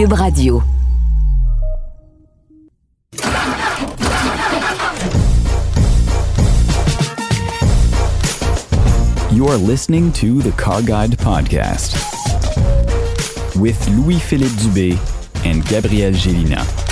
Cube. You are listening to the Car Guide Podcast with Louis-Philippe Dubé and Gabriel Gélina.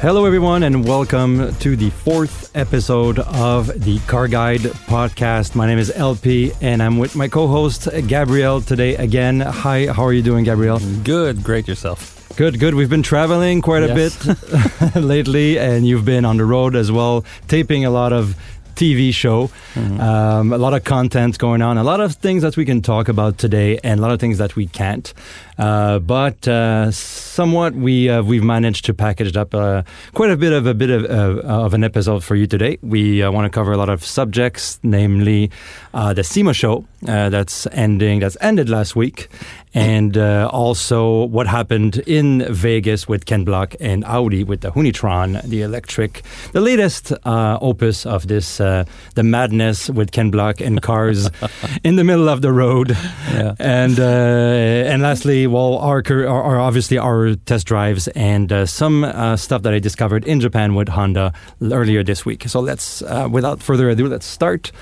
Hello, everyone, and welcome to the fourth episode of the Car Guide podcast. My name is LP, and I'm with my co host, Gabrielle, today again. Hi, how are you doing, Gabrielle? Good, great yourself. Good, good. We've been traveling quite a bit lately, and you've been on the road as well, taping a lot of TV show, um, a lot of content going on, a lot of things that we can talk about today, and a lot of things that we can't. Uh, but uh, somewhat, we uh, we've managed to package up uh, quite a bit of a bit of, uh, of an episode for you today. We uh, want to cover a lot of subjects, namely uh, the SEMA show uh, that's ending, that's ended last week, and uh, also what happened in Vegas with Ken Block and Audi with the Hoonitron, the electric, the latest uh, opus of this, uh, the madness with Ken Block and cars in the middle of the road. Yeah. And uh, and lastly, well, our, our, obviously our test drives and uh, some uh, stuff that I discovered in Japan with Honda earlier this week. So let's, uh, without further ado, let's start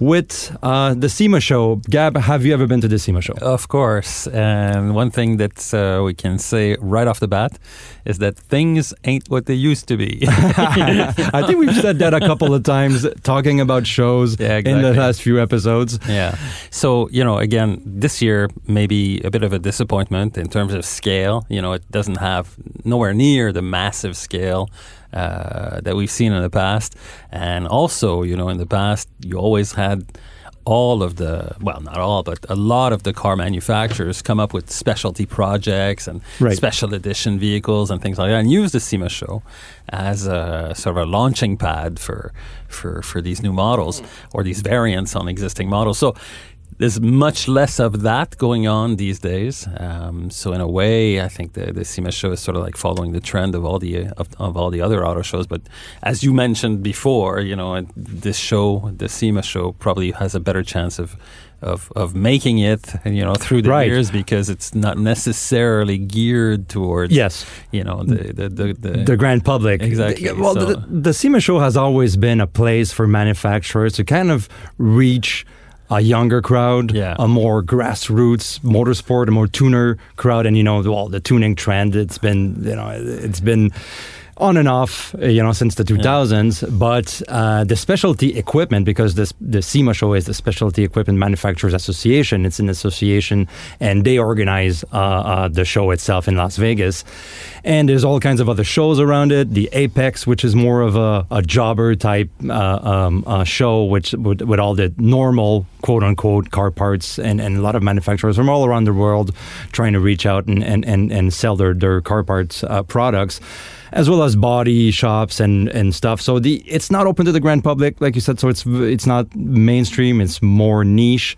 with uh, the SEMA show. Gab, have you ever been to the SEMA show? Of course. And one thing that uh, we can say right off the bat is that things ain't what they used to be. I think we've said that a couple of times talking about shows Yeah, in the exactly. last few episodes. yeah. So, you know, again, this year, maybe a bit of a disappointment in terms of scale. You know, it doesn't have nowhere near the massive scale. Uh, that we've seen in the past, and also, you know, in the past, you always had all of the well, not all, but a lot of the car manufacturers come up with specialty projects and Right. special edition vehicles and things like that, and use the SEMA show as a sort of a launching pad for for for these new models or these variants on existing models. So there's much less of that going on these days. Um, so in a way, I think the, the SEMA show is sort of like following the trend of all the of, of all the other auto shows. But as you mentioned before, you know, this show, the SEMA show, probably has a better chance of. Of, of making it, you know, through the Right. years because it's not necessarily geared towards, Yes. you know, the the the, the, the grand public. Exactly, The- Well, so- the, the SEMA show has always been a place for manufacturers to kind of reach a younger crowd, Yeah. a more grassroots motorsport, a more tuner crowd, and you know, well, the tuning trend. It's been, you know, it's been on and off, uh, you know, since the 2000s. But uh, the specialty equipment, because this the SEMA show is the Specialty Equipment Manufacturers Association. It's an association, and they organize uh, uh, the show itself in Las Vegas. And there's all kinds of other shows around it. The Apex, which is more of a, a jobber type uh, um, uh, show, which with, with all the normal quote unquote car parts and, and a lot of manufacturers from all around the world trying to reach out and, and, and, and sell their, their car parts uh, products as well as body shops and, and stuff. So the it's not open to the grand public, like you said. So it's it's not mainstream. It's more niche,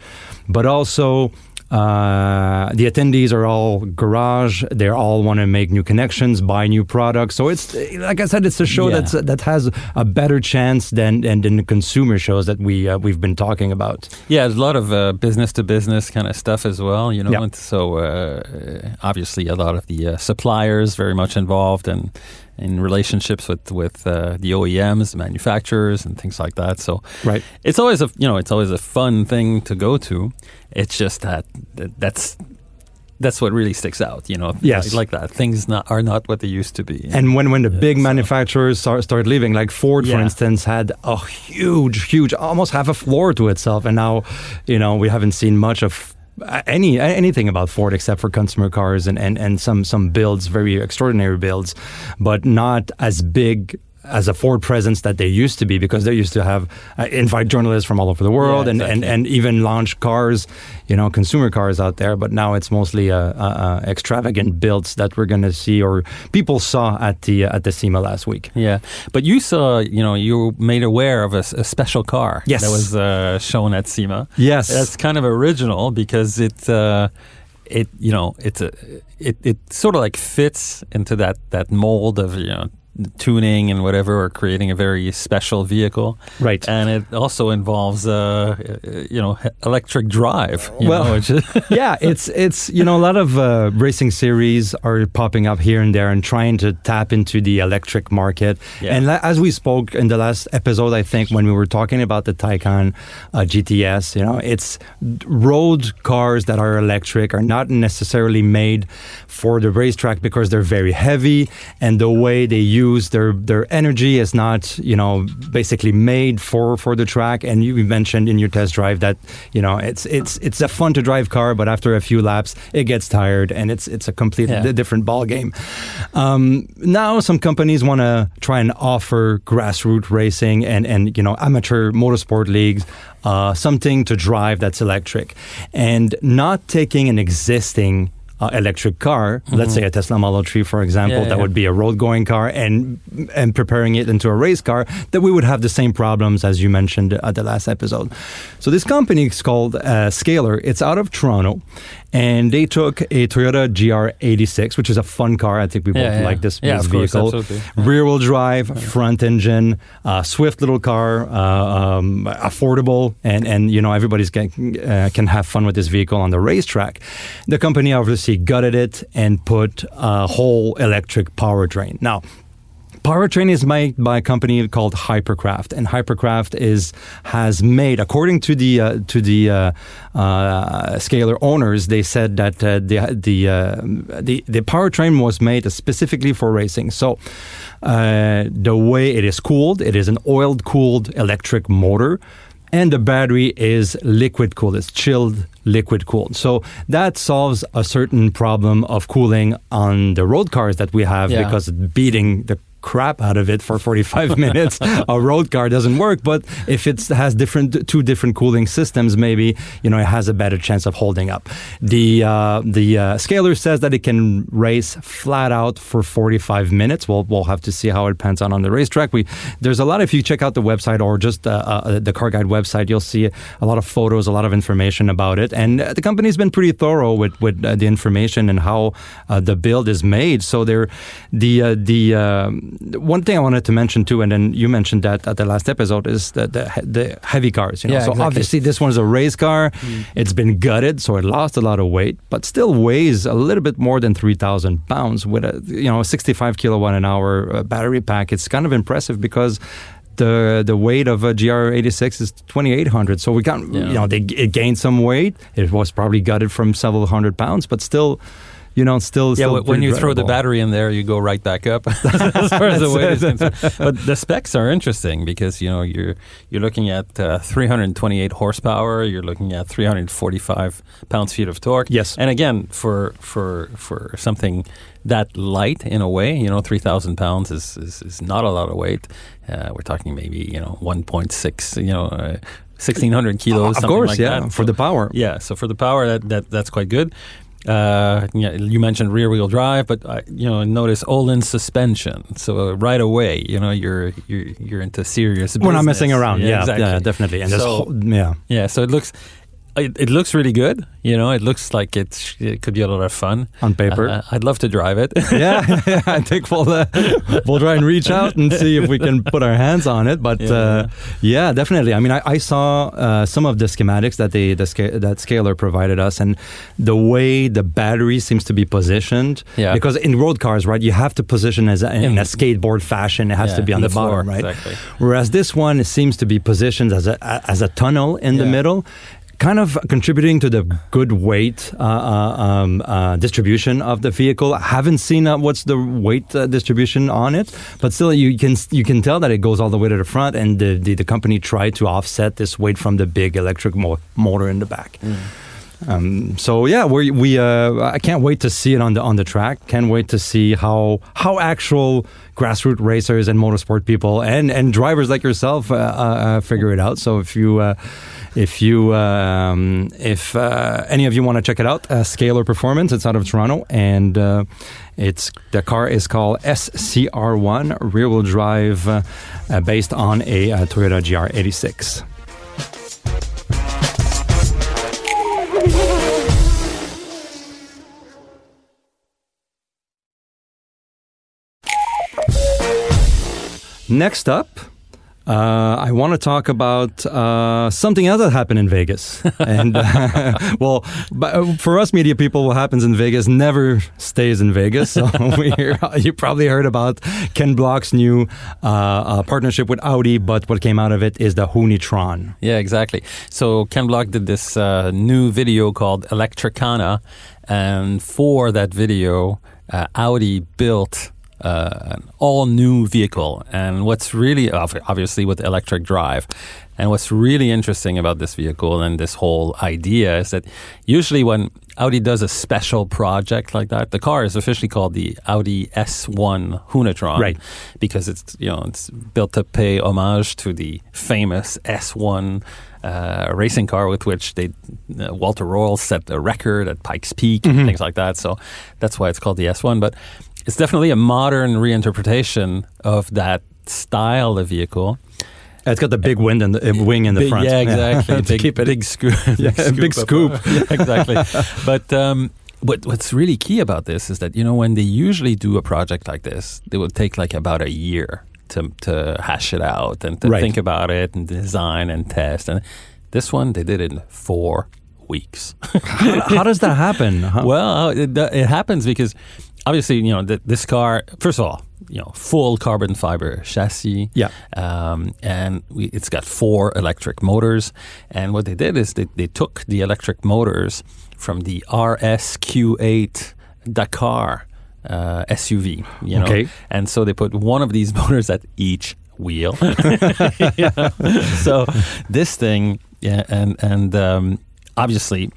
but also uh, the attendees are all garage. They all want to make new connections, buy new products. So it's like I said, it's a show Yeah. that's that has a better chance than than, than the consumer shows that we uh, we've been talking about. Yeah, there's a lot of uh, business to business kind of stuff as well, you know. Yeah. So uh, obviously, a lot of the uh, suppliers very much involved and in relationships with with uh, the OEMs, the manufacturers, and things like that. So Right. it's always a you know it's always a fun thing to go to. It's just that, that that's that's what really sticks out, you know. Yes. like that. Things not, are not what they used to be. And when, when the big so- manufacturers start, start leaving, like Ford, for instance, had a huge, huge, almost half a floor to itself, and now, you know, we haven't seen much of any anything about Ford except for consumer cars and, and, and some some builds, very extraordinary builds, but not as big as a Ford presence that they used to be because they used to have uh, invite journalists from all over the world Yeah, and, and, exactly. and even launch cars, you know, consumer cars out there. But now it's mostly uh, uh, uh, extravagant builds that we're going to see or people saw at the uh, at the SEMA last week. Yeah, but you saw, you know, you were made aware of a special car Yes. that was uh, shown at SEMA. Yes. That's kind of original because it, uh, it, you know, it's a, it, it sort of like fits into that that mold of you know tuning and whatever, or creating a very special vehicle. Right. And it also involves, uh, you know, electric drive. well, know, is, yeah, it's it's you know a lot of uh, racing series are popping up here and there and trying to tap into the electric market. Yeah. And as we spoke in the last episode, I think when we were talking about the Taycan uh, GTS, you know, it's road cars that are electric are not necessarily made for the racetrack because they're very heavy and the way they use use their their energy is not you know basically made for for the track. And you mentioned in your test drive that you know it's it's it's a fun to drive car but after a few laps it gets tired and it's it's a completely yeah. different ball game um, now some companies want to try and offer grassroots racing and and you know amateur motorsport leagues uh, something to drive that's electric. And not taking an existing uh, electric car, mm-hmm. let's say a Tesla Model 3, for example, yeah, that yeah. would be a road going car, and and preparing it into a race car, that we would have the same problems as you mentioned at the last episode. So this company is called uh, Scalar. It's out of Toronto, and they took a Toyota GR86, which is a fun car. I think we both yeah, like this, vehicle. Rear wheel drive, front engine, uh, swift little car, uh, um, affordable, and and you know everybody's can uh, can have fun with this vehicle on the racetrack. The company obviously gutted it and put a whole electric powertrain. Now powertrain is made by a company called Hypercraft, and Hypercraft is has made, according to the uh, to the uh, uh, Scalar owners, they said that uh, the the, uh, the the powertrain was made specifically for racing. So uh, the way it is cooled, it is an oil cooled electric motor and the battery is liquid cooled. It's chilled liquid cooled. So that solves a certain problem of cooling on the road cars that we have yeah. because beating the crap out of it for 45 minutes, a road car doesn't work. But if it has different two different cooling systems, maybe you know it has a better chance of holding up. The uh, the uh, Scalar says that it can race flat out for 45 minutes. We'll we'll have to see how it pans out on the racetrack. We there's a lot. If you check out the website or just uh, uh the Car Guide website, you'll see a lot of photos, a lot of information about it. And the company's been pretty thorough with with uh, the information and how uh, the build is made. So they're the the one thing I wanted to mention too, and then you mentioned that at the last episode, is the the, the heavy cars. You know, yeah, so exactly. obviously this one's a race car. Mm. It's been gutted, so it lost a lot of weight, but still weighs a little bit more than three thousand pounds with a you know 65 kilowatt an hour uh, battery pack. It's kind of impressive because the the weight of a GR86 is 2800 so we got yeah. you know they it gained some weight it was probably gutted from several hundred pounds but still you know, still. Yeah, still when you throw the battery in there, you go right back up. as far as the weight is concerned. But the specs are interesting because you know you're you're looking at uh, 328 horsepower. You're looking at 345 pounds feet of torque. Yes, and again for for for something that light in a way, you know, 3,000 pounds is, is, is, not a lot of weight. Uh, we're talking maybe, you know, 1.6, you know, uh, 1600 kilos. of course, like yeah, that. for so, the power. Yeah, so for the power, that, that that's quite good. Uh, you mentioned rear wheel drive, but uh, you know, notice Öhlins suspension. So uh, right away, you know, you're you're you're into serious. We're not messing around. Yeah, yeah, exactly. yeah definitely. And so, whole, yeah, yeah. So it looks it, it, looks really good. You know, it looks like it's, it could be a lot of fun on paper. Uh, I'd love to drive it. yeah, yeah, I think we'll uh, we'll try and reach out and see if we can put our hands on it. But yeah, uh, yeah definitely. I mean, I, I saw uh, some of the schematics that they the sca- that Scalar provided us, and the way the battery seems to be positioned. Yeah. Because in road cars, right, you have to position as a, in, in, a skateboard fashion. It has yeah, to be on the, the bottom, right? Exactly. Whereas this one seems to be positioned as a as a tunnel in the middle kind of contributing to the good weight uh, uh, um, uh, distribution of the vehicle. I haven't seen uh, what's the weight uh, distribution on it, but still you can you can tell that it goes all the way to the front, and the the, the company tried to offset this weight from the big electric mo- motor in the back. Mm. Um, so yeah, we we uh, I can't wait to see it on the on the track. Can't wait to see how how actual grassroots racers and motorsport people and and drivers like yourself uh, uh, figure it out. So if you if you, um, if uh, any of you want to check it out, uh, Scalar Performance, it's out of Toronto, and uh, it's the car is called SCR1 rear-wheel drive, uh, uh, based on a uh, Toyota GR86. Next up, uh, I want to talk about uh, something else that happened in Vegas. and uh, well, uh, for us media people, what happens in Vegas never stays in Vegas. So hear, you probably heard about Ken Block's new uh, uh, partnership with Audi, but what came out of it is the Hoonitron. Yeah, exactly. So Ken Block did this uh, new video called Elektrikhana, and for that video, uh, Audi built uh, an all new vehicle. And what's really obviously with electric drive, and what's really interesting about this vehicle and this whole idea is that usually when Audi does a special project like that, the car is officially called the Audi S1 Hoonitron, Right. Because it's you know it's built to pay homage to the famous S1 uh, racing car with which they uh, Walter Röhrl set the record at Pikes Peak and things like that. So that's why it's called the S1. But it's definitely a modern reinterpretation of that style of vehicle. It's got the big wind and the uh, wing in the Big- front. Yeah, exactly. To big, keep it- big scoop. Yeah, big scoop. yeah, exactly. but um, what, what's really key about this is that you know when they usually do a project like this, they will take like about a year to to hash it out and to Right. think about it and design and test. And this one they did in four weeks. how, how does that happen? How- Well, it, it happens because obviously, you know, th- this car, first of all, you know, full carbon fiber chassis. Yeah. Um, and we, it's got four electric motors. And what they did is they, they took the electric motors from the RSQ8 Dakar uh, SUV, you know. Okay. And so they put one of these motors at each wheel. Yeah. So this thing, yeah, and and um, obviously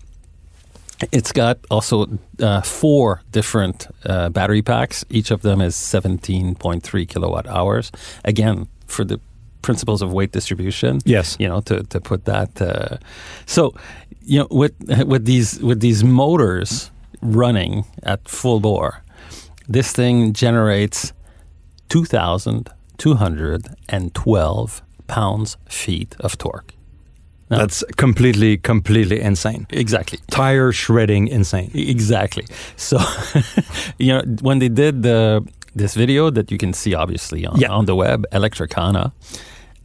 it's got also uh, four different uh, battery packs. Each of them is 17.3 kilowatt hours. Again, for the principles of weight distribution. Yes. You know, to, to put that. Uh, so, you know, with with these with these motors running at full bore, this thing generates 2,212 pounds feet of torque. No. That's completely, completely insane. Exactly. Tire shredding insane. Exactly. So, you know, when they did the this video that you can see obviously on, Yeah. on the web, Elektrikhana,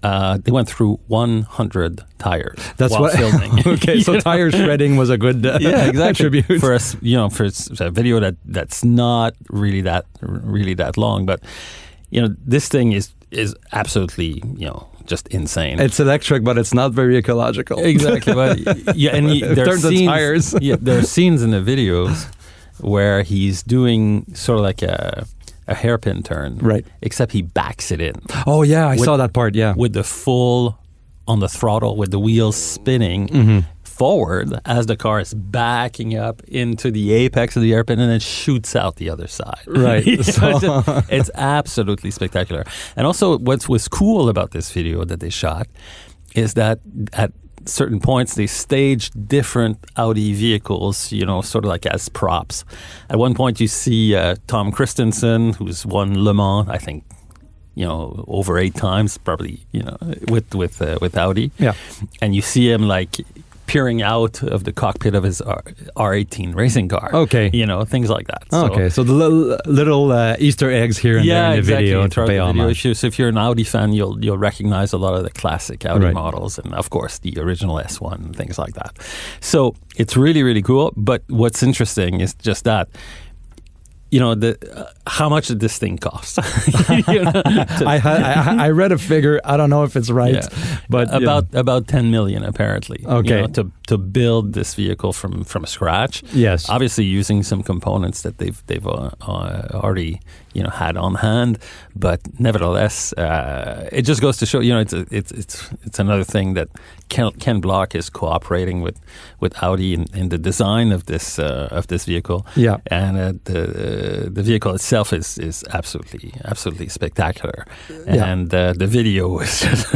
uh, they went through 100 tires. That's what. filming. okay, so know? tire shredding was a good uh, yeah, exactly. attribute. for us, you know, for a video that that's not really that really that long, but you know, this thing is is absolutely you know just insane. it's electric, but it's not very ecological. Exactly, but yeah, and you, there are scenes, tires. yeah, there are scenes in the videos where he's doing sort of like a a hairpin turn, Right. Except he backs it in Oh yeah, I With- saw that part. Yeah. with the full on the throttle, with the wheels spinning Mm-hmm. Forward as the car is backing up into the apex of the hairpin, and then shoots out the other side. Right. You know, So- it's, just- it's absolutely spectacular. And also, what was cool about this video that they shot is that at certain points they staged different Audi vehicles, you know, sort of like as props. At one point, you see uh, Tom Kristensen, who's won Le Mans, I think, you know, over eight times, probably, you know, with with uh, with Audi. Yeah. and you see him like peering out of the cockpit of his R- R18 racing car. Okay. you know, things like that. So- okay, so the little, little uh, Easter eggs here and there in the exactly. video to pay the video. homage. If, you, so if you're an Audi fan, you'll you'll recognize a lot of the classic Audi Right. models, and of course the original S1 and things like that. So it's really really cool. But what's interesting is just that. You know the uh, how much did this thing cost? You I, I I read a figure. I don't know if it's right, Yeah. but you about about 10 million apparently. you Okay. know, to to build this vehicle from from scratch. yes, Obviously, using some components that they've they've uh, uh, already you know had on hand, but nevertheless, uh, it just goes to show you know it's a, it's it's it's another thing that Ken, Ken Block is cooperating with with Audi in, in the design of this uh, of this vehicle, yeah. and uh, the the vehicle itself is is absolutely absolutely spectacular, Yeah. and uh, the video is just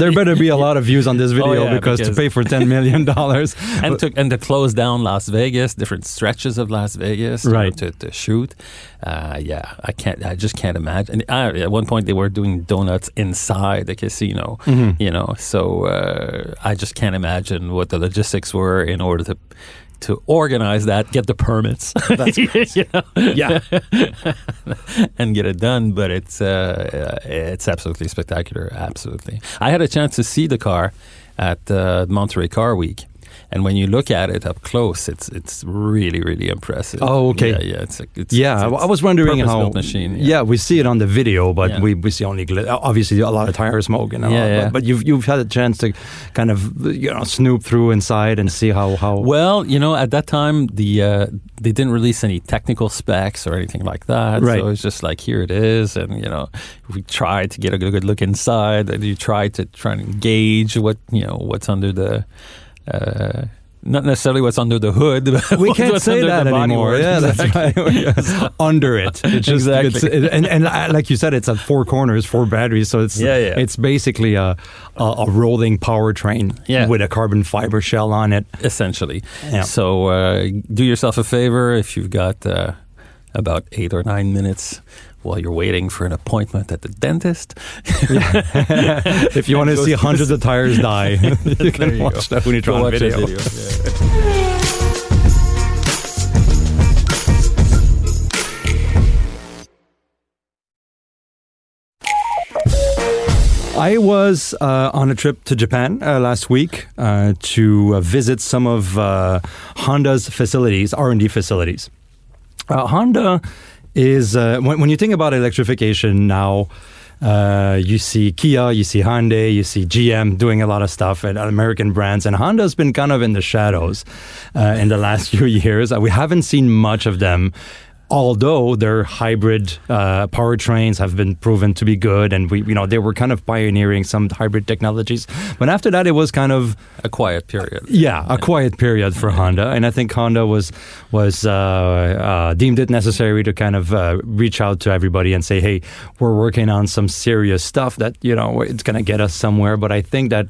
There better be a lot of views on this video Oh, yeah, because, to pay for ten million dollars, and to and to close down Las Vegas, different stretches of Las Vegas, you know, Right. to, to shoot. Uh, yeah, I can't. I just can't imagine. And, uh, at one point, they were doing donuts inside the casino. Mhm. You know, so uh, I just can't imagine what the logistics were in order to to organize that, get the permits, you know, Yeah. and get it done. But it's uh, it's absolutely spectacular. Absolutely, I had a chance to see the car at uh, Monterey Car Week. And when you look at it up close, it's it's really really impressive. Oh, okay. Yeah, yeah. It's, a, it's Yeah, it's, I was wondering how. machine. Yeah. we see it on the video, but Yeah. we, we see only obviously a lot of tire smoke and all. Yeah, but- yeah. But, you've you've had a chance to kind of you know snoop through inside and see how how. Well, you know, at that time, the uh, they didn't release any technical specs or anything like that. Right. So it's just like, here it is, and you know, we tried to get a good, good look inside, and you try to try and gauge what you know what's under the. Uh, not necessarily what's under the hood. But we can't say that anymore. Yeah, Exactly. that's right. Under it, it's just Exactly. it's, it, and and uh, like you said, it's at four corners, four batteries, so it's Yeah, yeah. it's basically a a, a rolling powertrain Yeah. with a carbon fiber shell on it. essentially. Yeah. So uh, do yourself a favor if you've got uh, about eight or nine minutes while you're waiting for an appointment at the dentist. If you want to see hundreds of tires die, you can you watch go. that Hoonitron watch video. video. Yeah. I was uh, on a trip to Japan uh, last week uh, to uh, visit some of uh, Honda's facilities, R&D facilities. Uh, Honda is uh, when, when you think about electrification now. Uh, you see Kia, you see Hyundai, you see GM doing a lot of stuff and American brands, and Honda's been kind of in the shadows uh, in the last few years. Uh, we haven't seen much of them although their hybrid uh, powertrains have been proven to be good, and we, you know, they were kind of pioneering some hybrid technologies. But after that, it was kind of A quiet period. yeah, a quiet period for Honda, and I think Honda was was uh, uh, deemed it necessary to kind of uh, reach out to everybody and say, "Hey, we're working on some serious stuff that you know it's going to get us somewhere." But I think that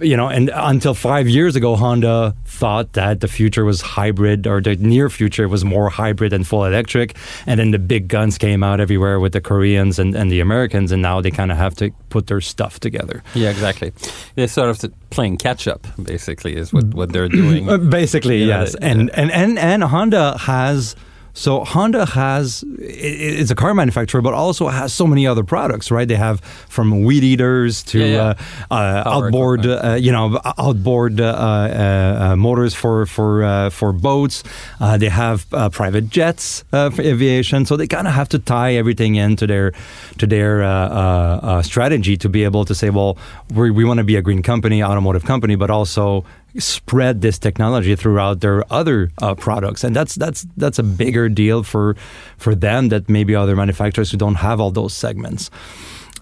you know, and until five years ago, Honda thought that the future was hybrid, or the near future was more hybrid and full electric. And then the big guns came out everywhere with the Koreans and, and the Americans, and now they kind of have to put their stuff together. Yeah, exactly. They're sort of playing catch up, basically, is what, what they're doing. Uh, basically, Yeah, yes. they- And, and and and Honda has. So Honda has it's a car manufacturer, but also has so many other products, right? They have from weed eaters to Yeah, yeah. Uh, uh, outboard, uh, you know, outboard uh, uh, uh, motors for for uh, for boats. Uh, they have uh, private jets uh, for aviation, so they kind of have to tie everything into their to their uh, uh, uh, strategy to be able to say, well, we we want to be a green company, automotive company, but also spread this technology throughout their other uh, products, and that's that's that's a bigger deal for for them that maybe other manufacturers who don't have all those segments.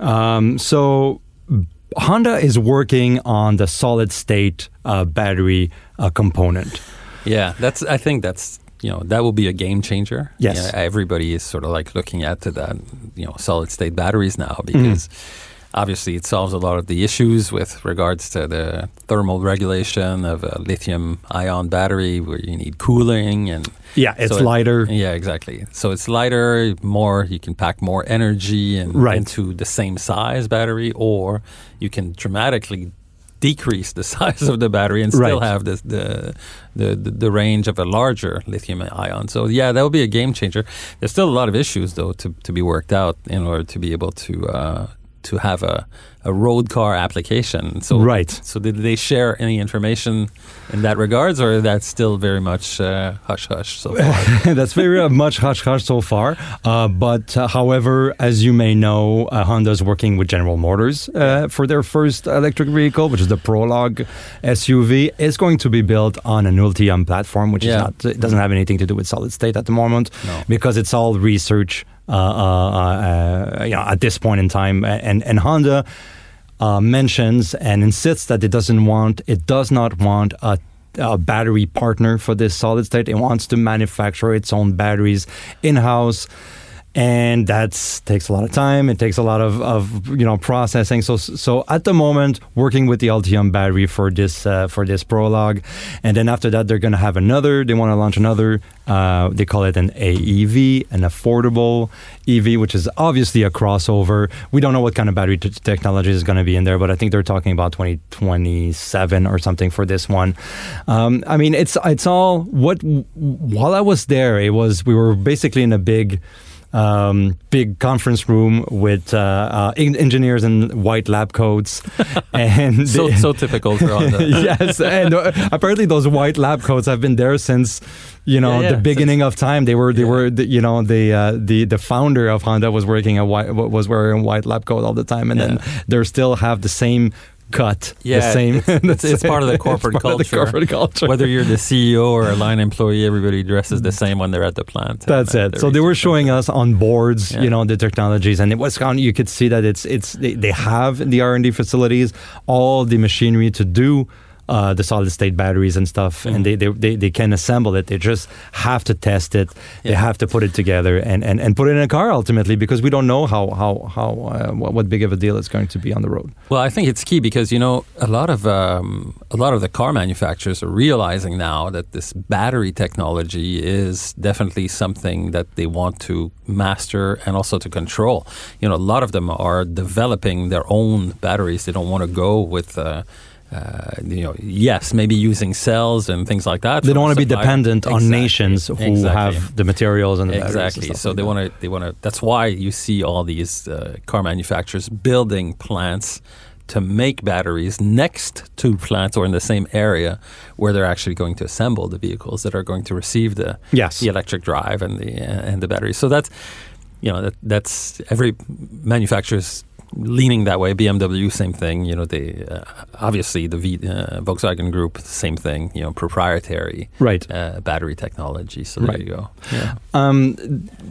Um, so Honda is working on the solid state uh, battery uh, component. Yeah, that's. I think that's you know that will be a game changer. Yes. Yeah, everybody is sort of like looking at that you know solid state batteries now because obviously it solves a lot of the issues with regards to the thermal regulation of a lithium ion battery where you need cooling and Yeah, it's So it- lighter. yeah exactly so it's lighter more you can pack more energy and Right. into the same size battery or you can dramatically decrease the size of the battery and still Right. have this, the, the the the range of a larger lithium ion so yeah that will be a game changer there's still a lot of issues though to, to be worked out in order to be able to uh, to have a, a road car application so Right. so did they share any information in that regards or that's still very much uh, hush hush so far That's very uh, much hush hush so far. Uh, but uh, however, as you may know, uh, Honda's working with General Motors uh, for their first electric vehicle, which is the Prologue SUV. It's going to be built on an Ultium platform, which Yeah. is not it doesn't have anything to do with solid state at the moment, No. because it's all research. Uh, uh, uh, you know, at this point in time, and and Honda mentions and insists that it doesn't want, it does not want a, a battery partner for this solid state. It wants to manufacture its own batteries in house. And that takes a lot of time. It takes a lot of, of you know processing. So so at the moment, working with the Ultium battery for this uh, for this prologue, and then after that, they're going to have another. They want to launch another. Uh, they call it an AEV, an affordable EV, which is obviously a crossover. We don't know what kind of battery t- technology is going to be in there, but I think they're talking about 2027 or something for this one. Um, I mean, it's it's all what. While I was there, it was we were basically in a big um, big conference room with uh, uh, engineers in white lab coats, and so, they, so typical for Honda. yes, and uh, apparently those white lab coats have been there since you know Yeah, yeah, the beginning of time. They were they Yeah. were the, you know the uh, the the founder of Honda was working a white was wearing a white lab coat all the time, and then they still have the same cut, Yeah, the same. it's- it's- it's same- part of the it's corporate part of the culture. corporate culture. Whether you're the CEO or a line employee, everybody dresses the same when they're at the plant. That's it. So they were showing us on boards, Yeah. you know, the technologies, and it was kind. You could see that it's it's they, they have the R and D facilities all the machinery to do. Uh, the solid state batteries and stuff, Mm-hmm. and they, they, they, they can assemble it. They just have to test it. They have to put it together and, and, and put it in a car ultimately because we don't know how how how uh, what, what big of a deal it's going to be on the road. Well, I think it's key because you know a lot of um, a lot of the car manufacturers are realizing now that this battery technology is definitely something that they want to master and also to control. You know, a lot of them are developing their own batteries. They don't want to go with. Uh, uh, you know, yes, maybe using cells and things like that. They don't want to be dependent on Exactly. nations who Exactly. have the materials and the batteries and Exactly. So like they want to. They want to. That's why you see all these uh, car manufacturers building plants to make batteries next to plants or in the same area where they're actually going to assemble the vehicles that are going to receive the Yes. the electric drive and the and the batteries. So that's you know that that's every manufacturer's leaning that way. BMW, same thing. You know, they uh, obviously the v, uh, Volkswagen Group, same thing. You know, proprietary Right. uh, battery technology. So there Right. you go. Yeah. Um,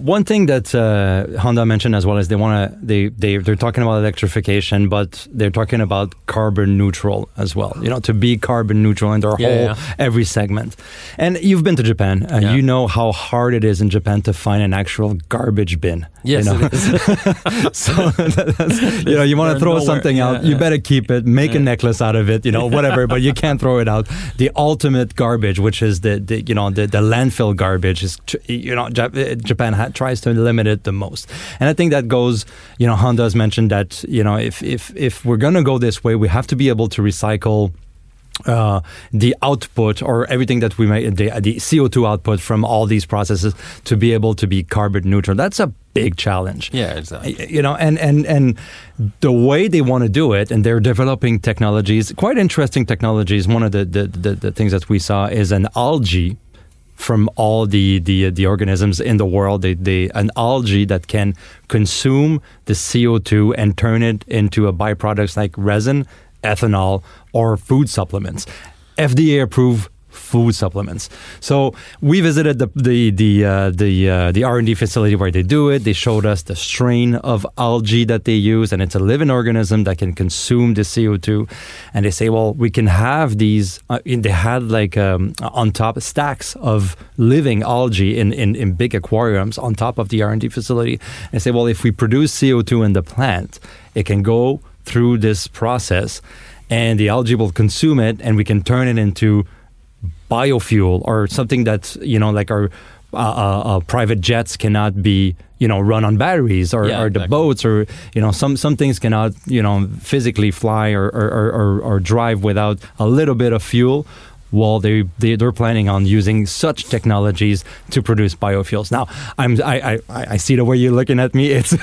one thing that uh, Honda mentioned as well is they want to they they they're talking about electrification, but they're talking about carbon neutral as well. You know, to be carbon neutral in their Yeah, whole yeah. every segment. And you've been to Japan, and Yeah. you know how hard it is in Japan to find an actual garbage bin. Yes, you know? so that's, you know you want to throw nowhere- something out, yeah, you yeah. better keep it, make a necklace out of it, you know, whatever. but you can't throw it out. The ultimate garbage, which is the, the you know the, the landfill garbage, is you know uh, Japan ha- tries to limit it the most, and I think that goes. You know, Honda has mentioned that you know if if if we're gonna go this way, we have to be able to recycle uh, the output or everything that we make, the, the CO2 output from all these processes to be able to be carbon neutral. That's a big challenge. Yeah, exactly. You know, and, and, and the way they want to do it, and they're developing technologies, quite interesting technologies. One of the, the, the, the things that we saw is an algae from all the, the, the organisms in the world. They, they, an algae that can consume the CO2 and turn it into a byproducts like resin, ethanol, or food supplements. FDA approved food supplements. So we visited the the the uh, the uh, the R and D facility where they do it. They showed us the strain of algae that they use, and it's a living organism that can consume the CO two. And they say, well, we can have these. Uh, they had like um, on top stacks of living algae in, in in big aquariums on top of the R and D facility. And say, well, if we produce CO two in the plant, it can go through this process. And the algae will consume it, and we can turn it into biofuel or something that's you know like our uh, uh, uh, private jets cannot be you know run on batteries or, Yeah, or the exactly. boats or you know some some things cannot you know physically fly or or, or, or, or drive without a little bit of fuel well they, they they're planning on using such technologies to produce biofuels now i'm i i, I see the way you're looking at me it's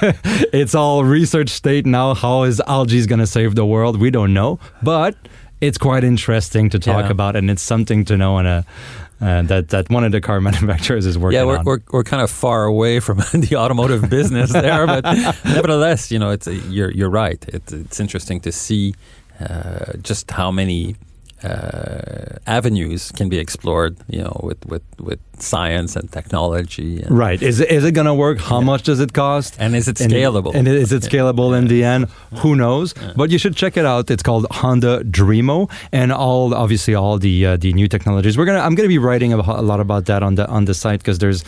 it's all research state now how is algae going to save the world we don't know but it's quite interesting to talk Yeah. about, and it's something to know. And uh, uh, that that one of the car manufacturers is working yeah, we're, on. we're, we're kind of far away from the automotive business there, but nevertheless, you know, it's a, you're you're right. It's it's interesting to see uh, just how many uh, avenues can be explored, you know, with with with science and technology. And, Right. Is it, is it going to work? How much does it cost? And is it scalable? And, is it scalable in the end? Who knows? But you should check it out. It's called Honda Dreamo, and all obviously all the uh, the new technologies. We're gonna I'm gonna be writing a, a lot about that on the on the site because there's,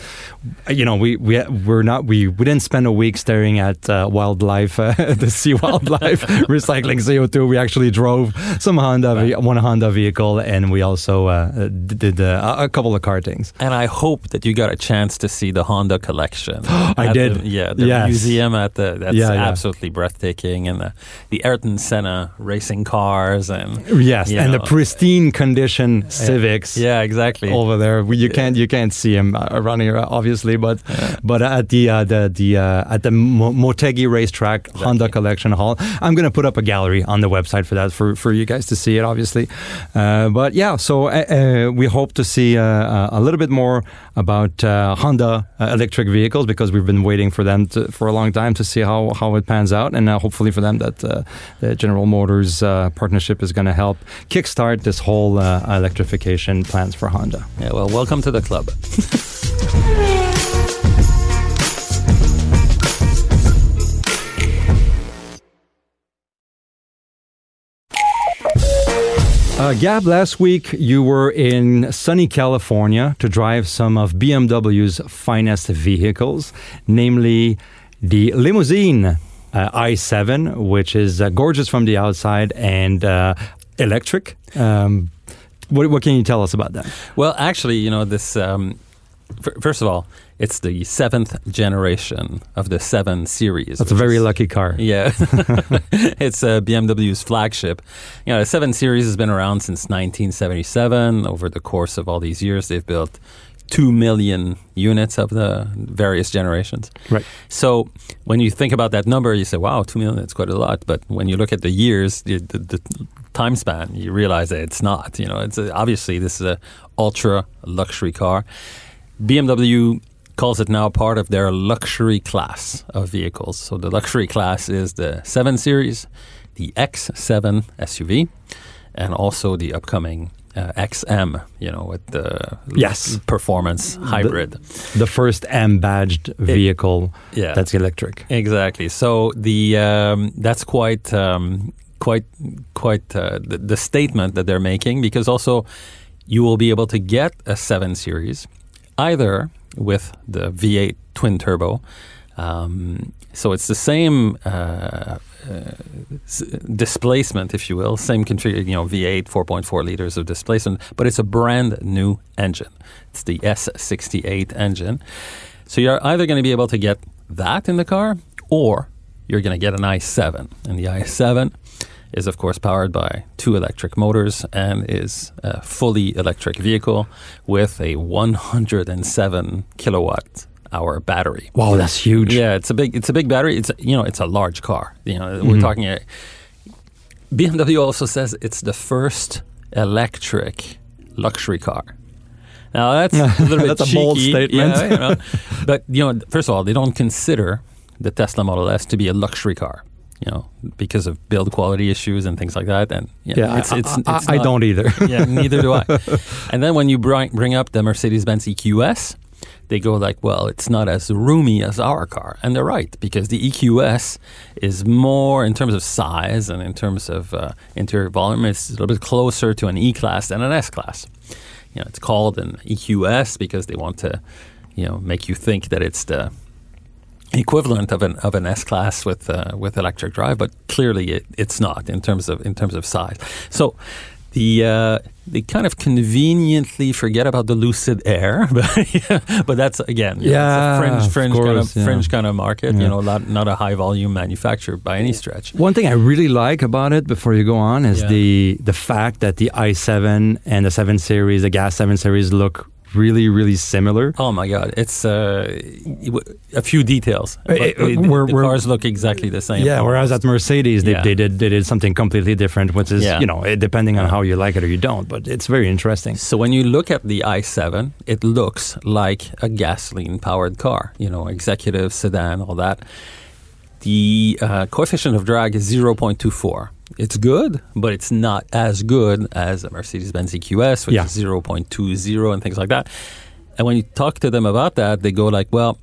you know, we we we're not we we didn't spend a week staring at uh, wildlife, uh, the sea wildlife recycling CO2. We actually drove some Honda ve- one Honda vehicle, and we also uh, did uh, a couple of kartings. And I hope that you got a chance to see the Honda collection. I did. the- yeah, the Yes. museum at the that's Yeah, yeah. absolutely breathtaking, and the the Ayrton Senna racing cars and Yes, and the pristine condition Civics. yeah, exactly. over there. You can't you can't see him uh, around here, obviously, but but at the uh, the the uh, at the Motegi racetrack Honda Collection Hall, I'm gonna put up a gallery on the website for that for, for you guys to see it, obviously. Uh, but yeah, so uh, uh, we hope to see uh, a little bit more about Honda electric vehicles because we've been waiting for them to, for a long time to see how how it pans out, and hopefully for them that the General Motors partnership is going to help kickstart this whole electrification plans for Honda. Yeah, well, welcome to the club. Uh, Gab, last week you were in sunny California to drive some of BMW's finest vehicles, namely the limousine uh, i7, which is uh, gorgeous from the outside and uh, electric. Um, what, what can you tell us about that? Well, actually, you know, this. Um, f- first of all, it's the seventh generation of the Seven Series. That's a very is- lucky car. Yeah, it's uh, BMW's flagship. You know, the Seven Series has been around since 1977. Over the course of all these years, they've built two million units of the various generations. Right. So when you think about that number, you say, "Wow, two million! That's quite a lot." But when you look at the years, the, the, the time span, you realize that it's not. You know, it's a, obviously this is a ultra luxury car. BMW calls it now part of their luxury class of vehicles. So the luxury class is the 7 Series, the X7 SUV, and also the upcoming uh, XM, you know, with the Yes. performance hybrid. The first M badged vehicle yeah. that's electric. Exactly. So the um, that's quite um, quite quite uh, the, the statement that they're making because also you will be able to get a seven series either with the V8 twin turbo. Um, so it's the same uh, uh, s- displacement, if you will, same config, you know, V8, 4.4 liters of displacement, but it's a brand new engine. It's the S68 engine. So you're either going to be able to get that in the car, or you're going to get an i7. And the i7 is, of course, powered by two electric motors and is a fully electric vehicle with a 107 kilowatt hour battery. Wow, that's huge. Yeah, it's a big it's a big battery. It's you know it's a large car. You know Mm-hmm. we're talking. A, BMW also says it's the first electric luxury car. Now that's a little bit That's a bold cheeky, statement. yeah, you know. but you know, first of all, they don't consider the Tesla Model S to be a luxury car. You know, because of build quality issues and things like that. And you know, Yeah, it's, I, it's, I- it's I don't either. yeah, neither do I. And then when you bring, bring up the Mercedes Benz EQS, they go like, well, it's not as roomy as our car. And they're right, because the EQS is more, in terms of size and in terms of uh, interior volume, it's a little bit closer to an E Class than an S Class. You know, it's called an EQS because they want to, you know, make you think that it's the equivalent of an of an S class with uh, with electric drive, but clearly it, it's not in terms of in terms of size. So the uh, they kind of conveniently forget about the Lucid Air, but yeah, but that's again know, Yeah, it's a fringe fringe kind of yeah. fringe kind of market. Yeah. You know, not not a high volume manufacturer by any stretch. One thing I really like about it before you go on is the the fact that the i7 and the 7 series, the gas 7 series look really really similar. Oh my God! It's uh, a few details. But Eh, eh, the, we're- the we're- cars look exactly the same. Yeah, whereas at Mercedes they, Yeah. they did they did something completely different, which is Yeah. you know eh, depending on how you like it or you don't. But it's very interesting. So when you look at the i7, it looks like a gasoline-powered car. You know, executive sedan, all that. The uh, coefficient of drag is 0.24. It's good, but it's not as good as a Mercedes-Benz EQS, which Yeah. is 0.20 and things like that. and when you talk to them about that, they go like, "Well,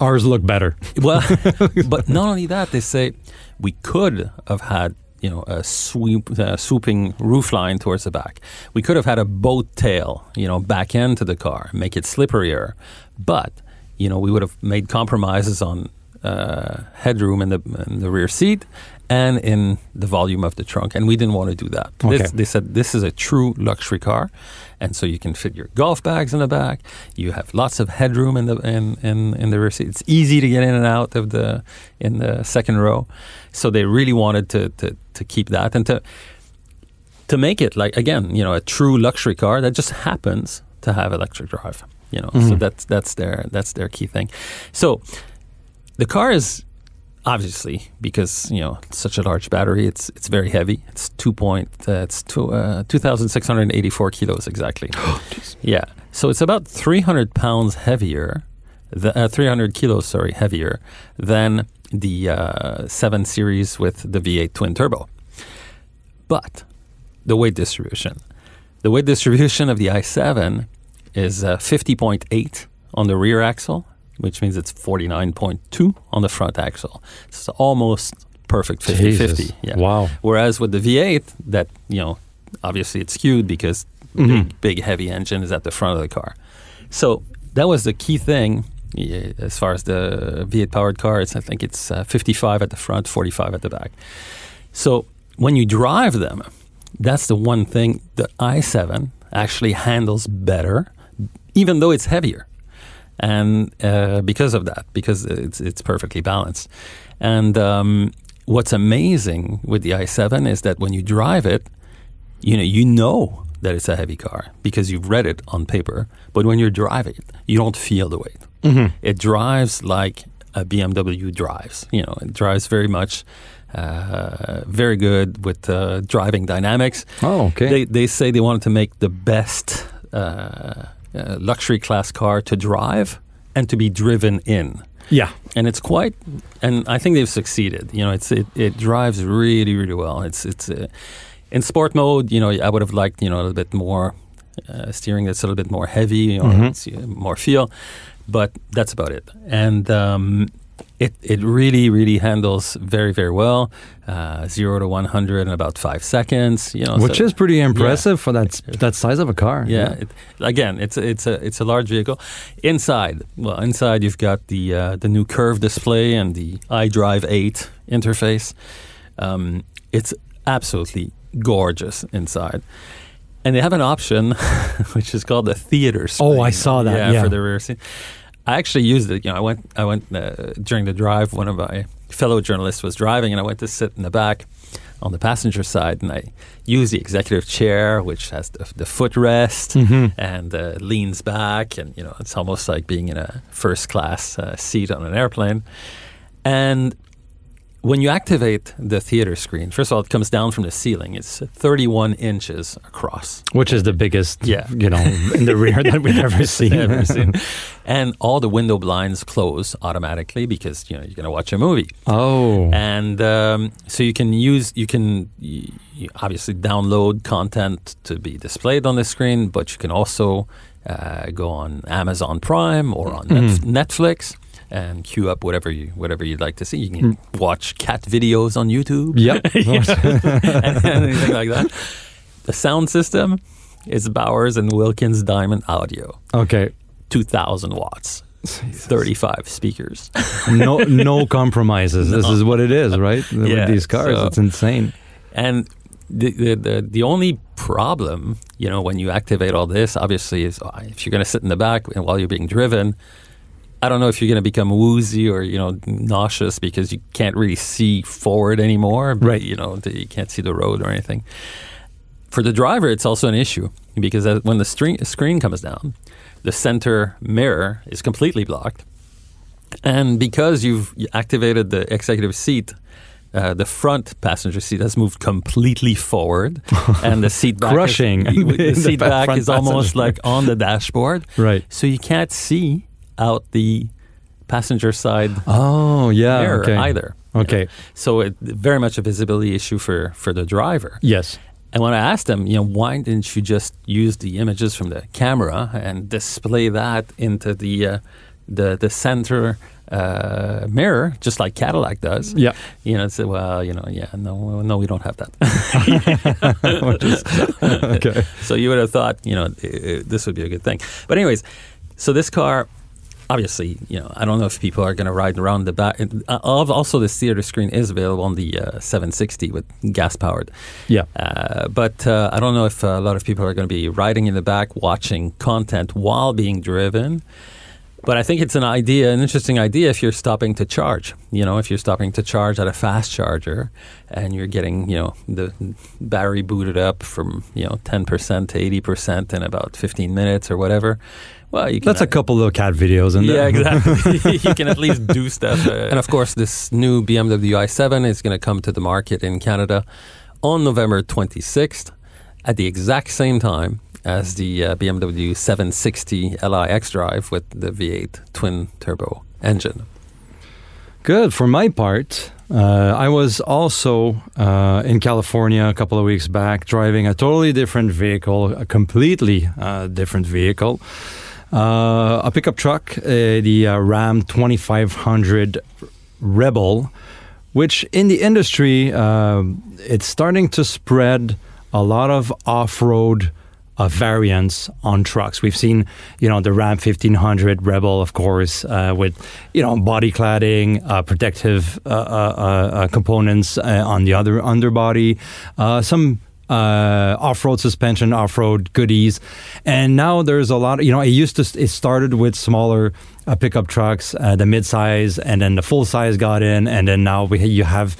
Ours look better. well, but not only that, they say we could have had." You know, a sweep, uh, swooping roof line towards the back. We could have had a boat tail, you know, back into the car, make it slipperier. But, you know, we would have made compromises on uh, headroom in the, in the rear seat and in the volume of the trunk. And we didn't want to do that. This, they said this is a true luxury car. And so you can fit your golf bags in the back. You have lots of headroom in the in, in, in the rear seat. It's easy to get in and out of the in the second row. So they really wanted to to, to keep that and to to make it like again, you know, a true luxury car that just happens to have electric drive. You know, so mm-hmm. that's that's their that's their key thing. So the car is obviously because you know it's such a large battery. It's it's very heavy. It's two point. Uh, it's two uh, two thousand six hundred eighty four kilos exactly. yeah. So it's about three hundred pounds heavier. The, uh, 300 kilos, sorry, heavier than the uh, 7 Series with the V8 twin turbo. But the weight distribution. The weight distribution of the i7 is uh, 50.8 on the rear axle, which means it's 49.2 on the front axle. It's almost perfect 50-50. Yeah. Wow. Whereas with the V8, that, you know, obviously it's skewed because Mhm. big, big heavy engine is at the front of the car. So that was the key thing as far as the V8 powered car. It's, I think it's uh, 55 at the front, 45 at the back. So when you drive them, that's the one thing the i7 actually handles better, even though it's heavier. And uh, because of that, because it's, it's perfectly balanced. And um, what's amazing with the i7 is that when you drive it, you know, you know that it's a heavy car because you've read it on paper. But when you're driving it, you don't feel the weight. It drives like a BMW drives. You know, it drives very much, uh, very good with uh, driving dynamics. Oh, okay. They, they say they wanted to make the best uh, uh, luxury class car to drive and to be driven in yeah. and it's quite and i think they've succeeded you know it's it, it drives really really well it's it's uh, in sport mode you know i would have liked you know a little bit more uh, steering that's a little bit more heavy you know Mhm. it's, uh, more feel but that's about it and um, it, it really really handles very very well uh, 0 to 100 in about 5 seconds you know Which so- is pretty impressive for that that size of a car. yeah. It, again, it's a, it's a it's a large vehicle. Inside, well, inside you've got the uh, the new curve display and the iDrive 8 interface. Um, it's absolutely gorgeous inside, and they have an option which is called the theater. Screen. Oh, I saw that, yeah. for the rear seat. I actually used it. You know, I went I went uh, during the drive. One of my fellow journalists was driving, and I went to sit in the back on the passenger side, and I used the executive chair, which has the, the footrest Mhm. and uh, leans back, and you know, it's almost like being in a first class uh, seat on an airplane. And when you activate the theater screen, first of all, it comes down from the ceiling. It's 31 inches across. Which is the biggest, Yeah. you know, in the rear that we've ever seen. Ever seen. And all the window blinds close automatically because you know you're going to watch a movie. Oh. and um, so you can use you can you obviously download content to be displayed on the screen but you can also uh, go on amazon prime or on Netf- netflix and queue up whatever you whatever you'd like to see you can watch cat videos on youtube Yep. and anything like that the sound system is bowers and wilkins diamond audio okay. 2000 watts 35 speakers No no compromises. This is what it is, right? Yeah, With these cars, so- it's insane. And the, the the the only problem, you know, when you activate all this, obviously, is uh, if you're going to sit in the back while you're being driven. I don't know if you're going to become woozy or you know nauseous because you can't really see forward anymore. Right. You know you can't see the road or anything. For the driver, it's also an issue because when the screen screen comes down, the center mirror is completely blocked, and because you've activated the executive seat, uh, the front passenger seat has moved completely forward, and the seat back Crushing Is, the the seat pa- back is almost passenger. like on the dashboard, Right. so you can't see out the passenger side Oh, yeah. mirror okay. either. you know. Okay. So it very much a visibility issue for for the driver. Yes. And when I asked them, you know, why didn't you just use the images from the camera and display that into the uh, the the center uh, mirror, just like Cadillac does? Yeah. You know, say, well, you know, yeah, no, no, we don't have that. okay. so you would have thought, you know, uh, this would be a good thing. But anyways, so this car obviously, you know, I don't know if people are going to ride around the back. Uh, also, this theater screen is available on the uh, 760 with gas powered. Yeah. Uh, but uh, I don't know if a lot of people are going to be riding in the back watching content while being driven. But I think it's an idea, an interesting idea if you're stopping to charge. You know, if you're stopping to charge at a fast charger and you're getting, you know, the battery booted up from, you know, 10% to 80% in about 15 minutes or whatever well, you can. That's a couple of cat videos in there. yeah, exactly. you can at least do stuff. Uh, and of course, this new BMW i7 is going to come to the market in Canada on November 26th at the exact same time as the uh, BMW 760 Li X-Drive with the V8 twin turbo engine. Good. For my part, uh, I was also uh, in California a couple of weeks back driving a totally different vehicle, a completely uh, different vehicle. Uh, a pickup truck, uh, the uh, Ram 2500 Rebel, which in the industry, it's starting to spread a lot of off road uh, variants on trucks. We've seen, you know, the Ram 1500 Rebel, of course, uh, with, you know, body cladding, uh, protective components on the other underbody, some uh, off-road suspension, off-road goodies, and now there's a lot. Of, you know, it used to. It started with smaller uh, pickup trucks, uh, the mid-size, and then the full-size got in, and then now we you have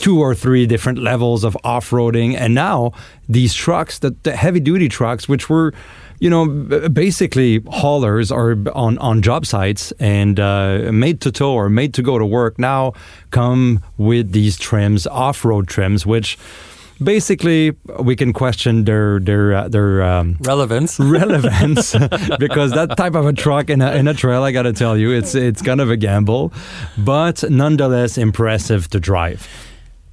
two or three different levels of off-roading, and now these trucks, the, the heavy-duty trucks, which were you know, basically haulers are on, on job sites and uh, made to tow or made to go to work now come with these trims, off road trims, which basically we can question their their uh, their um, relevance. relevance. Because that type of a truck in a, in a trail I got to tell you it's it's kind of a gamble. But nonetheless impressive to drive.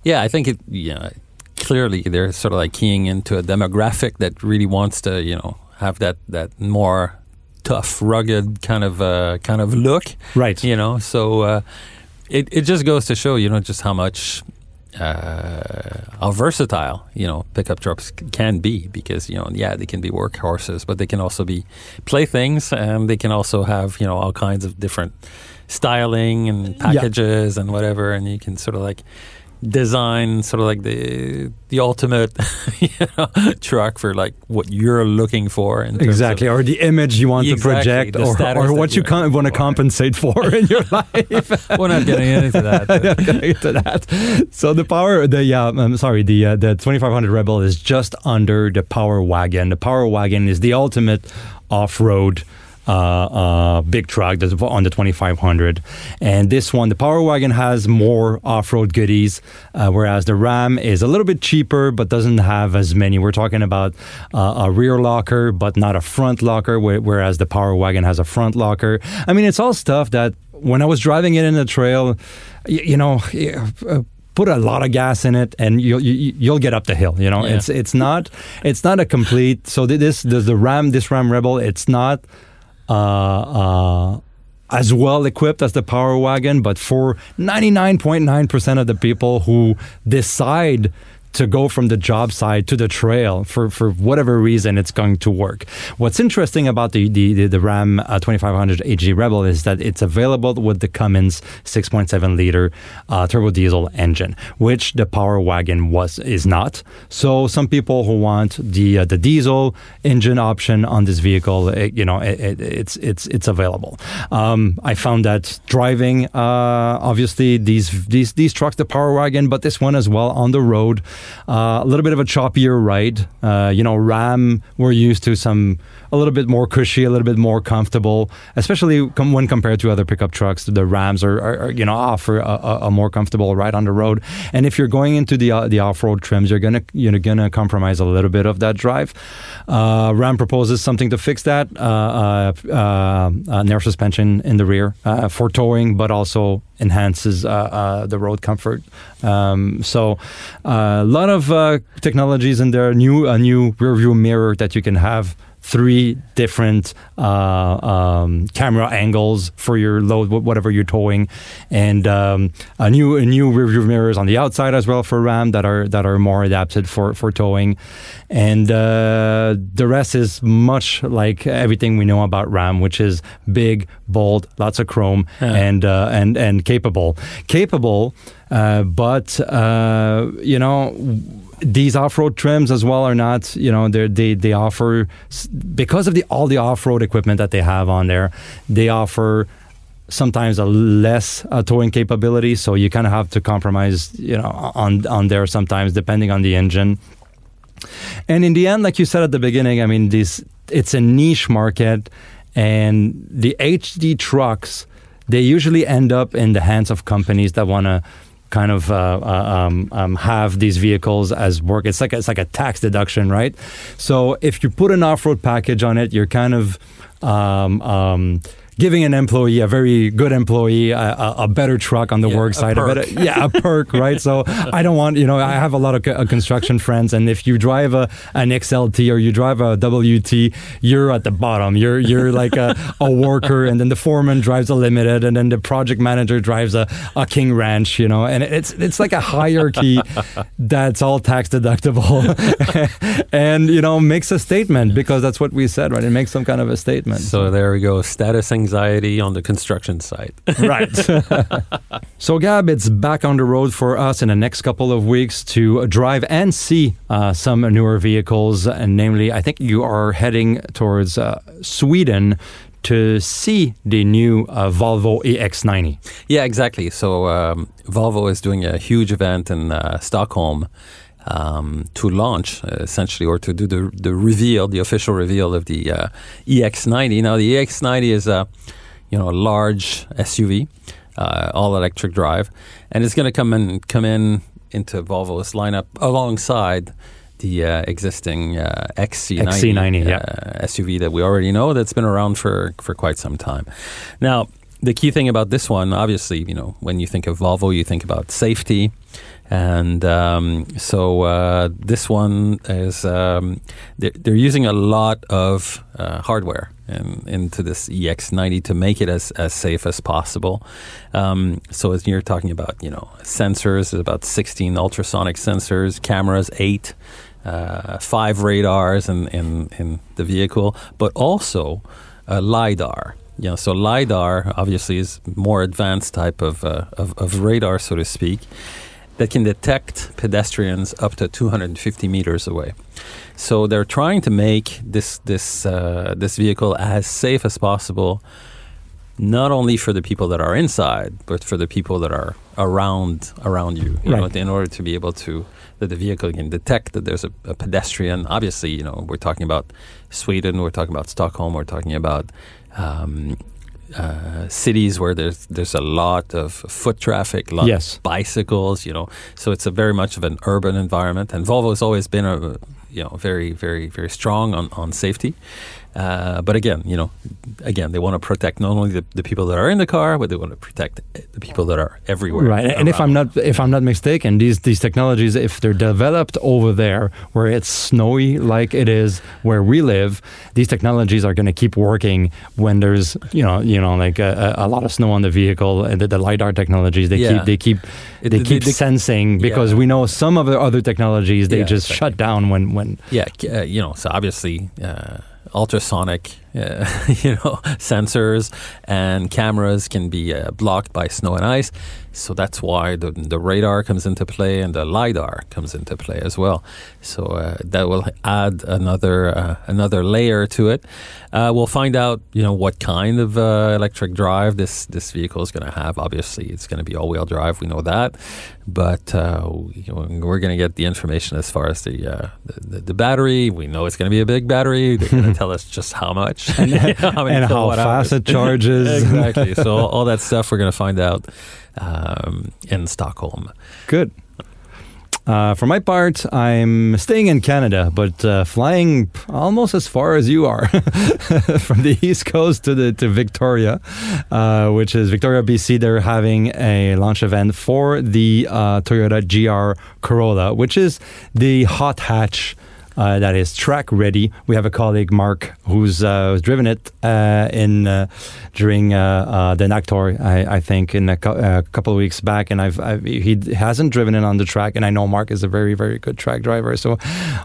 Yeah I think it yeah clearly they're sort of like keying into a demographic that really wants to you know have that that more tough rugged kind of uh, kind of look. Right. You know so uh, it, it just goes to show you know just how much uh, how versatile you know pickup trucks can be because you know yeah they can be workhorses but they can also be playthings and they can also have you know all kinds of different styling and packages yeah. and whatever and you can sort of like design sort of like the the ultimate you know, truck for like what you're looking for exactly of, or the image you want exactly, to project or, or what you want. to compensate for in your life. We're not getting into that getting into that. So the power the yeah I'm sorry the uh, the 2500 rebel is just under the power wagon. The power wagon is the ultimate off-road uh, uh, big truck that's on the 2500. And this one, the Power Wagon, has more off road goodies, uh, whereas the Ram is a little bit cheaper but doesn't have as many. We're talking about uh, a rear locker but not a front locker, whereas the Power Wagon has a front locker. I mean, it's all stuff that when I was driving it in the trail, you, you know, uh, put a lot of gas in it and you'll you, will you will get up the hill you know yeah. it's it's not it's not a complete so this the, the ram this ram rebel it's not uh, uh, as well equipped as the Power Wagon, but for 99.9% of the people who decide to go from the job site to the trail for, for whatever reason it's going to work. What's interesting about the, the, the Ram uh, 2500 HD Rebel is that it's available with the Cummins 6.7 liter uh, turbo diesel engine, which the Power Wagon was is not. So some people who want the uh, the diesel engine option on this vehicle, it, you know, it, it, it's it's it's available. Um, I found that driving, uh, obviously these these these trucks, the Power Wagon, but this one as well on the road. Uh, a little bit of a choppier ride. Uh, you know, Ram, we're used to some a little bit more cushy, a little bit more comfortable, especially com- when compared to other pickup trucks. The Rams are, are, are you know offer a, a, more comfortable ride on the road. And if you're going into the uh, the off road trims, you're gonna you're gonna compromise a little bit of that drive. Uh, Ram proposes something to fix that: uh, uh, narrow suspension in the rear for towing, but also enhances the road comfort. Um, so lot of uh, technologies in there. New a new rear view mirror that you can have three different uh, um, camera angles for your load, whatever you're towing, and um, a new a new rear view mirrors on the outside as well for RAM that are that are more adapted for for towing, and uh, the rest is much like everything we know about RAM, which is big, bold, lots of chrome, Yeah. and uh, and and capable, capable. Uh, but uh, you know these off-road trims as well are not you know they they offer because of the all the off-road equipment that they have on there they offer sometimes a less uh, towing capability. So you kind of have to compromise you know on on there sometimes depending on the engine. And in the end like you said at the beginning i mean this it's a niche market and the hd trucks they usually end up in the hands of companies that want to kind of uh, uh, um, um, have these vehicles as work. It's like it's like a tax deduction, right? So if you put an off-road package on it, you're kind of um, um, giving an employee, a very good employee, a, a, a better truck on the Yeah, work a side of perk. it. Yeah, a perk, right? So I don't want, you know, I have a lot of co- uh, construction friends, and if you drive a an XLT or you drive a WT, you're at the bottom. You're you're like a, a worker, and then the foreman drives a limited, and then the project manager drives a, a King Ranch, you know, and it's it's like a hierarchy that's all tax deductible, and you know makes a statement because that's what we said, right? It makes some kind of a statement. So there we go. Status anxiety on the construction site. Right. so, Gab, it's back on the road for us in the next couple of weeks to drive and see uh, some newer vehicles. And namely, I think you are heading towards uh, Sweden to see the new uh, Volvo EX90. Yeah, exactly. So um, Volvo is doing a huge event in uh, Stockholm um, to launch, uh, essentially, or to do the the reveal, the official reveal of the uh, EX90. Now, the EX90 is a you know a large SUV, uh, all electric drive, and it's going to come in come in into Volvo's lineup alongside. The uh, existing uh, XC90, XC90, yeah. uh, SUV that we already know that's been around for, for quite some time. Now, the key thing about this one, obviously, you know, when you think of Volvo, you think about safety. And um, so uh, this one is, um, they're, they're using a lot of uh, hardware in, into this EX90 to make it as, as safe as possible. Um, so as you're talking about, you know, sensors, there's about 16 ultrasonic sensors, cameras, eight, uh, five radars in, in, in the vehicle, but also uh, LiDAR. You know, so LiDAR obviously is more advanced type of, uh, of, of radar, so to speak, that can detect pedestrians up to 250 meters away. So they're trying to make this this uh, this vehicle as safe as possible, not only for the people that are inside, but for the people that are around around you. you know, Right. in order to be able to that the vehicle can detect that there's a, a pedestrian. Obviously, you know, we're talking about Sweden, we're talking about Stockholm, we're talking about um, uh, cities where there's there's a lot of foot traffic, lot Yes. of bicycles, you know. So it's a very much of an urban environment, and Volvo has always been a you know very very very strong on on safety. Uh, but again, you know, again, they want to protect not only the, the people that are in the car, but they want to protect the people that are everywhere. Right, and if I'm not if I'm not mistaken, these these technologies, if they're developed over there where it's snowy like it is where we live, these technologies are going to keep working when there's you know you know like a, a lot of snow on the vehicle and the, the lidar technologies they Yeah. keep they keep they the- keep the- sensing because Yeah. we know some of the other technologies they Yeah, just exactly. shut down when when Yeah, uh, you know, so obviously uh, ultrasonic, uh, you know, sensors and cameras can be uh, blocked by snow and ice. So that's why the, the radar comes into play and the lidar comes into play as well. So uh, that will add another uh, another layer to it. Uh, we'll find out, you know, what kind of uh, electric drive this this vehicle is going to have. Obviously, it's going to be all-wheel drive. We know that, but uh, we- you know, we're going to get the information as far as the uh, the, the, the battery. We know it's going to be a big battery. They're going to tell us just how much and, how and how fast it charges. exactly. So all, all that stuff we're going to find out um, in Stockholm. Good. Uh, for my part, I'm staying in Canada, but uh, flying almost as far as you are from the East Coast to the to Victoria, uh, which is Victoria, BC. They're having a launch event for the uh, Toyota GR Corolla, which is the hot hatch uh, that is track ready. We have a colleague, Mark, who's uh, driven it uh, in uh, during uh, the NACTOR, I, I, think, in a, co- a, couple of weeks back, and I've, I've, he hasn't driven it on the track, and I know Mark is a very very good track driver, so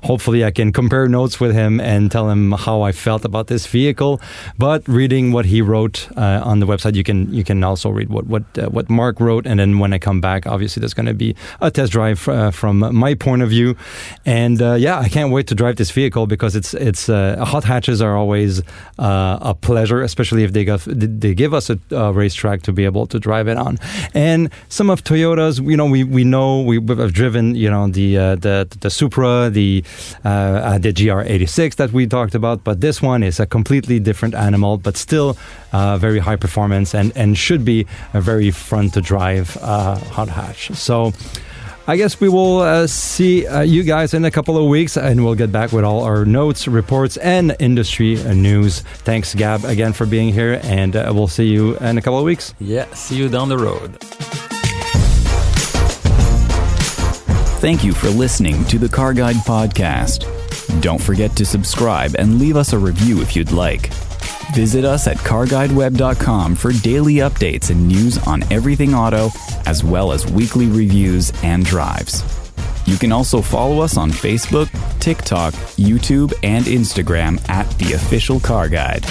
hopefully I can compare notes with him and tell him how I felt about this vehicle. But reading what he wrote on the website, you can you can also read what what what Mark wrote, and then when I come back, obviously there's going to be a test drive from my point of view, and yeah, I can't wait wait to drive this vehicle because it's it's uh, hot hatches are always uh, a pleasure, especially if they give, they give us a, a, racetrack to be able to drive it on. And some of Toyotas, you know, we, we know we have driven, you know, the uh, the the Supra, the uh, uh, the GR86 that we talked about, but this one is a completely different animal, but still uh, very high performance and and should be a very fun to drive hot hatch. So. I guess we will uh, see uh, you guys in a couple of weeks and we'll get back with all our notes, reports, and industry news. Thanks, Gab, again for being here, and uh, we'll see you in a couple of weeks. Yeah, see you down the road. Thank you for listening to the Car Guide Podcast. Don't forget to subscribe and leave us a review if you'd like. Visit us at carguideweb.com for daily updates and news on everything auto, as well as weekly reviews and drives. You can also follow us on Facebook, TikTok, YouTube, and Instagram at The Official Car Guide.